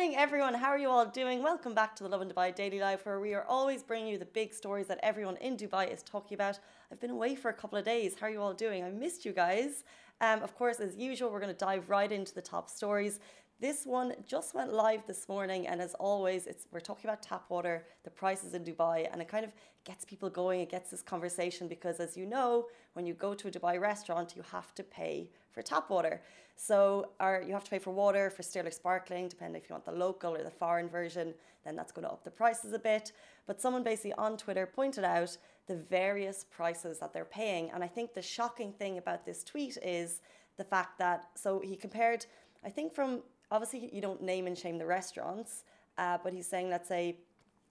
morning, everyone. How are you all doing? Welcome back to the Lovin Dubai Daily Live, where we are always bringing you the big stories that everyone in Dubai is talking about. I've been away for a couple of days. How are you all doing? I missed you guys. Um, of course, as usual, we're going to dive right into the top stories. This one just went live this morning, and as always, it's we're talking about tap water, the prices in Dubai, and it kind of gets people going. It gets this conversation because, as you know, when you go to a Dubai restaurant, you have to pay for tap water. So, or you have to pay for water for still or sparkling, depending if you want the local or the foreign version. Then that's going to up the prices a bit. But someone basically on Twitter pointed out the various prices that they're paying, and I think the shocking thing about this tweet is the fact that so he compared. I think from obviously you don't name and shame the restaurants, uh, but he's saying, let's say,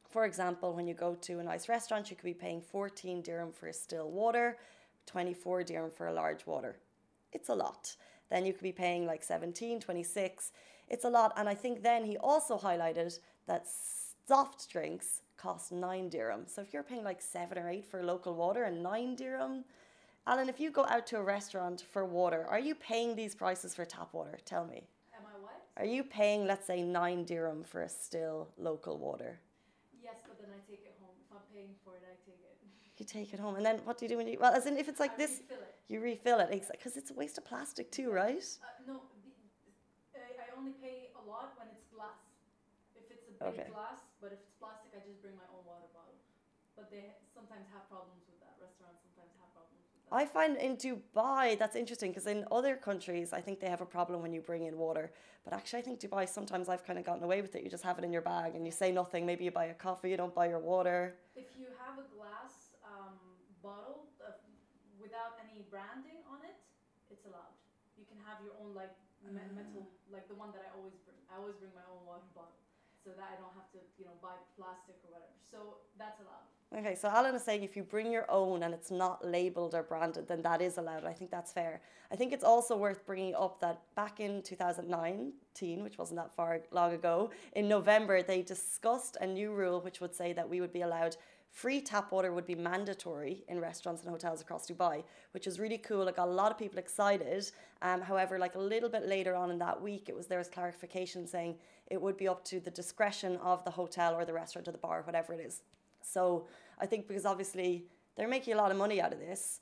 for example, when you go to a nice restaurant, you could be paying 14 dirham for a still water, 24 dirham for a large water. It's a lot. Then you could be paying like 17, 26. It's a lot. And I think then he also highlighted that soft drinks cost 9 dirham. So if you're paying like 7 or 8 for local water and 9 dirham, Alan, if you go out to a restaurant for water, are you paying these prices for tap water? Tell me. Are you paying, let's say, nine dirham for a still local water? Yes, but then I take it home. If I'm paying for it, I take it. You take it home, and then what do you do when you? Well, as in, if it's like I this, refill it. you refill it because it's a waste of plastic too, right? Uh, no, the, I, I only pay a lot when it's glass. If it's a big Okay. glass, but if it's plastic, I just bring my own water bottle. But they sometimes have problems with that. Restaurants sometimes have problems with that. I find in Dubai that's interesting because in other countries I think they have a problem when you bring in water, but actually I think Dubai sometimes I've kind of gotten away with it. You just have it in your bag and you say nothing. Maybe you buy a coffee, you don't buy your water. If you have a glass um, bottle uh, without any branding on it, it's allowed. You can have your own like me- metal, like the one that I always bring. I always bring my own water bottle, so that I don't have to, you know, buy plastic or whatever. So that's allowed. Okay, so Alan is saying if you bring your own and it's not labeled or branded, then that is allowed. I think that's fair. I think it's also worth bringing up that back in 2019, which wasn't that far long ago, in November, they discussed a new rule which would say that we would be allowed free tap water would be mandatory in restaurants and hotels across Dubai, which was really cool. It got a lot of people excited. Um, however, like a little bit later on in that week, it was there was clarification saying it would be up to the discretion of the hotel or the restaurant or the bar, whatever it is. So I think because obviously they're making a lot of money out of this.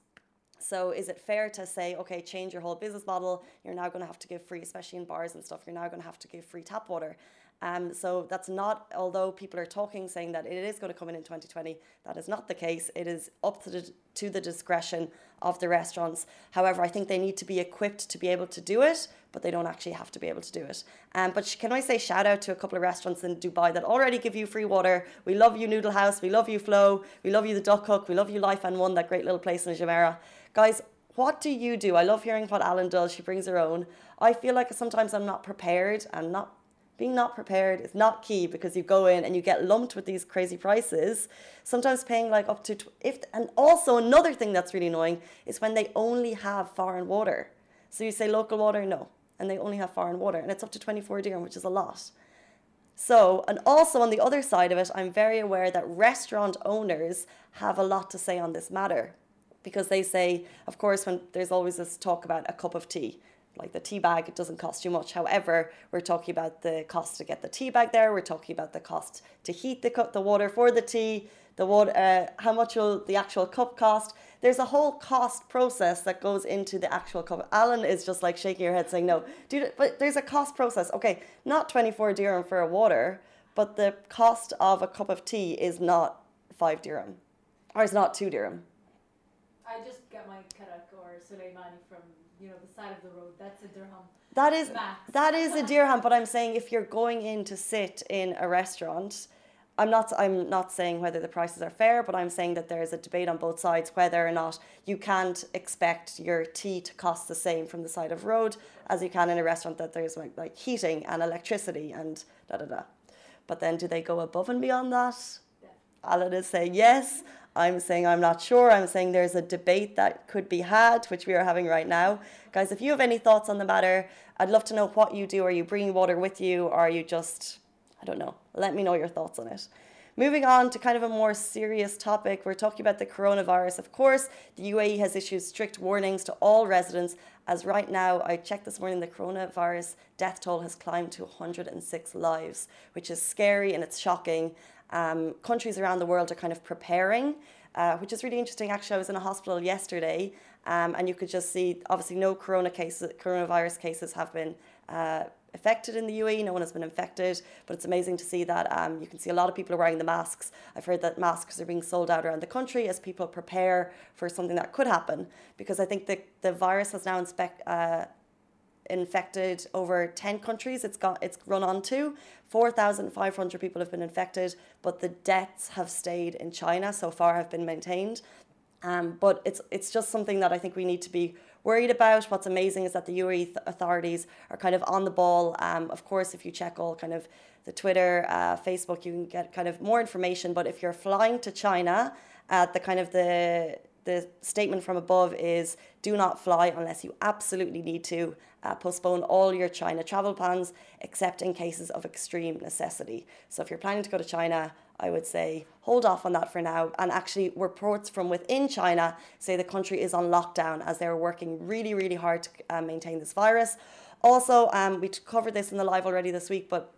So is it fair to say, okay, change your whole business model? You're now going to have to give free, especially in bars and stuff. You're now going to have to give free tap water. Um, so that's not, although people are talking saying that it is going to come in in 2020, that is not the case. It is up to the, to the discretion of the restaurants. However, I think they need to be equipped to be able to do it, but they don't actually have to be able to do it. Um, but can I say shout out to a couple of restaurants in Dubai that already give you free water? We love you, Noodle House. We love you, Flow. We love you, the Duck Hook. We love you, Life and One, that great little place in Jumeirah. Guys, what do you do? I love hearing what Alan does. She brings her own. I feel like sometimes I'm not prepared and not being not prepared is not key because you go in and you get lumped with these crazy prices. Sometimes paying like up to if and also another thing that's really annoying is when they only have foreign water. So you say local water, no, and they only have foreign water, and it's up to 24 dirham, which is a lot. So, and also on the other side of it, I'm very aware that restaurant owners have a lot to say on this matter because they say, of course, when there's always this talk about a cup of tea, like the tea bag, it doesn't cost you much. However, we're talking about the cost to get the tea bag there. We're talking about the cost to heat the cup, the water for the tea, the water, uh, how much will the actual cup cost. There's a whole cost process that goes into the actual cup. Alan is just like shaking her head saying no. Dude, but there's a cost process. Okay, not 24 dirham for a water, but the cost of a cup of tea is not 5 dirham. Or it's not 2 dirham. I just get my karak or Suleimani from you know the side of the road. That's a dirham. That is Max. that is a dirham, but I'm saying if you're going in to sit in a restaurant, I'm not I'm not saying whether the prices are fair, but I'm saying that there is a debate on both sides whether or not you can't expect your tea to cost the same from the side of road as you can in a restaurant that there's like, like heating and electricity and da da da. But then do they go above and beyond that? Yeah. Alan is saying yes. I'm saying I'm not sure. I'm saying there's a debate that could be had, which we are having right now. Guys, if you have any thoughts on the matter, I'd love to know what you do. Are you bringing water with you? Or are you just, I don't know, let me know your thoughts on it. Moving on to kind of a more serious topic, we're talking about the coronavirus. Of course, the UAE has issued strict warnings to all residents, as right now, I checked this morning, the coronavirus death toll has climbed to 106 lives, which is scary and it's shocking. Um, countries around the world are kind of preparing, uh, which is really interesting. Actually, I was in a hospital yesterday, um, and you could just see obviously no corona cases, coronavirus cases have been uh, affected in the UAE. No one has been infected, but it's amazing to see that um, you can see a lot of people are wearing the masks. I've heard that masks are being sold out around the country as people prepare for something that could happen because I think the, the virus has now inspect, uh, infected over 10 countries it's got it's run on to 4500 people have been infected but the deaths have stayed in china so far have been maintained um, but it's it's just something that i think we need to be worried about. What's amazing is that the UAE authorities are kind of on the ball. Um, of course, if you check all kind of the Twitter, uh, Facebook, you can get kind of more information. But if you're flying to China, uh, the kind of the the statement from above is do not fly unless you absolutely need to. Uh, postpone all your China travel plans except in cases of extreme necessity. So if you're planning to go to China, I would say hold off on that for now. And actually, reports from within China say the country is on lockdown as they're working really, really hard to uh, maintain this virus. Also, um, we covered this in the live already this week, but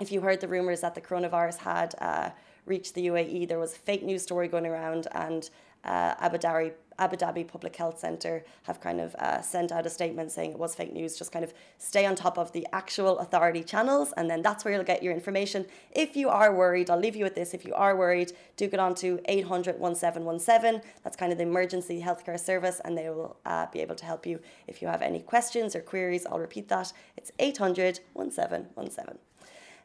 if you heard the rumors that the coronavirus had uh, reached the UAE, there was a fake news story going around, and uh, Abu Dhabi Abu Dhabi Public Health Centre have kind of uh, sent out a statement saying it was fake news. Just kind of stay on top of the actual authority channels, and then that's where you'll get your information. If you are worried, I'll leave you with this. If you are worried, do get on to 800 1717. That's kind of the emergency healthcare service, and they will uh, be able to help you if you have any questions or queries. I'll repeat that. It's 800 1717.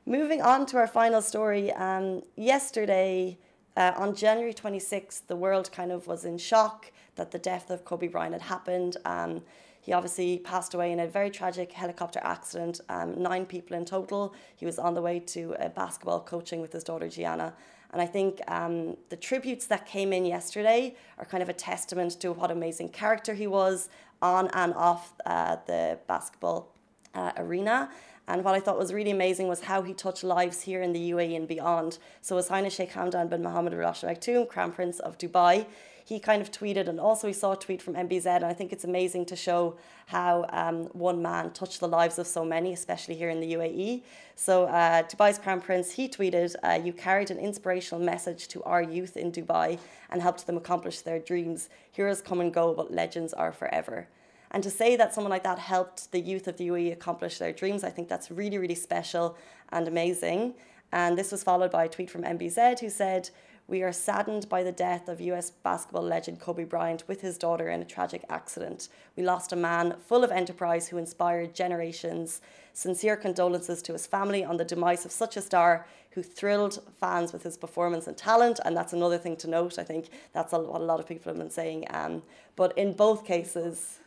Moving on to our final story. Um, yesterday, uh, on January 26th, the world kind of was in shock that the death of Kobe Bryant had happened. Um, he obviously passed away in a very tragic helicopter accident, um, nine people in total. He was on the way to a basketball coaching with his daughter Gianna. And I think um, the tributes that came in yesterday are kind of a testament to what amazing character he was on and off uh, the basketball uh, arena. And what I thought was really amazing was how he touched lives here in the UAE and beyond. So His Highness Sheikh Hamdan bin Mohammed Al Rashid Maktoum, Crown Prince of Dubai, he kind of tweeted, and also we saw a tweet from MBZ, and I think it's amazing to show how um, one man touched the lives of so many, especially here in the UAE. So uh, Dubai's Crown Prince, he tweeted, uh, "You carried an inspirational message to our youth in Dubai and helped them accomplish their dreams. Heroes come and go, but legends are forever." And to say that someone like that helped the youth of the UAE accomplish their dreams, I think that's really, really special and amazing. And this was followed by a tweet from MBZ who said, We are saddened by the death of US basketball legend Kobe Bryant with his daughter in a tragic accident. We lost a man full of enterprise who inspired generations. Sincere condolences to his family on the demise of such a star who thrilled fans with his performance and talent. And that's another thing to note. I think that's what a lot of people have been saying. Um, but in both cases,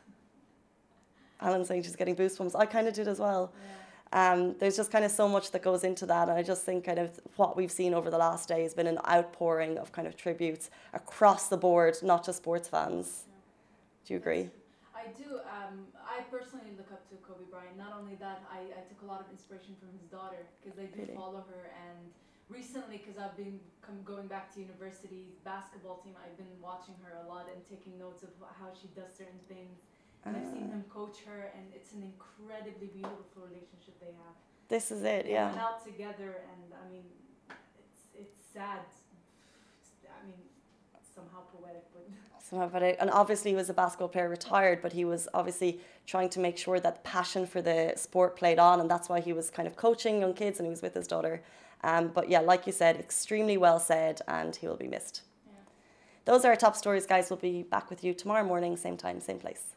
Alan saying she's getting goosebumps. I kind of did as well. Yeah. Um, there's just kind of so much that goes into that, and I just think kind of what we've seen over the last day has been an outpouring of kind of tributes across the board, not just sports fans. Yeah. Do you agree? I do. Um, I personally look up to Kobe Bryant. Not only that, I, I took a lot of inspiration from his daughter because I do really? follow her. And recently, because I've been come, going back to university basketball team, I've been watching her a lot and taking notes of how she does certain things and I've seen him coach her, and it's an incredibly beautiful relationship they have. This is it, yeah. They went out together, and I mean, it's it's sad. I mean, somehow poetic, but somehow poetic. And obviously, he was a basketball player, retired, but he was obviously trying to make sure that passion for the sport played on, and that's why he was kind of coaching young kids, and he was with his daughter. Um, but yeah, like you said, extremely well said, and he will be missed. Yeah. Those are our top stories, guys. We'll be back with you tomorrow morning, same time, same place.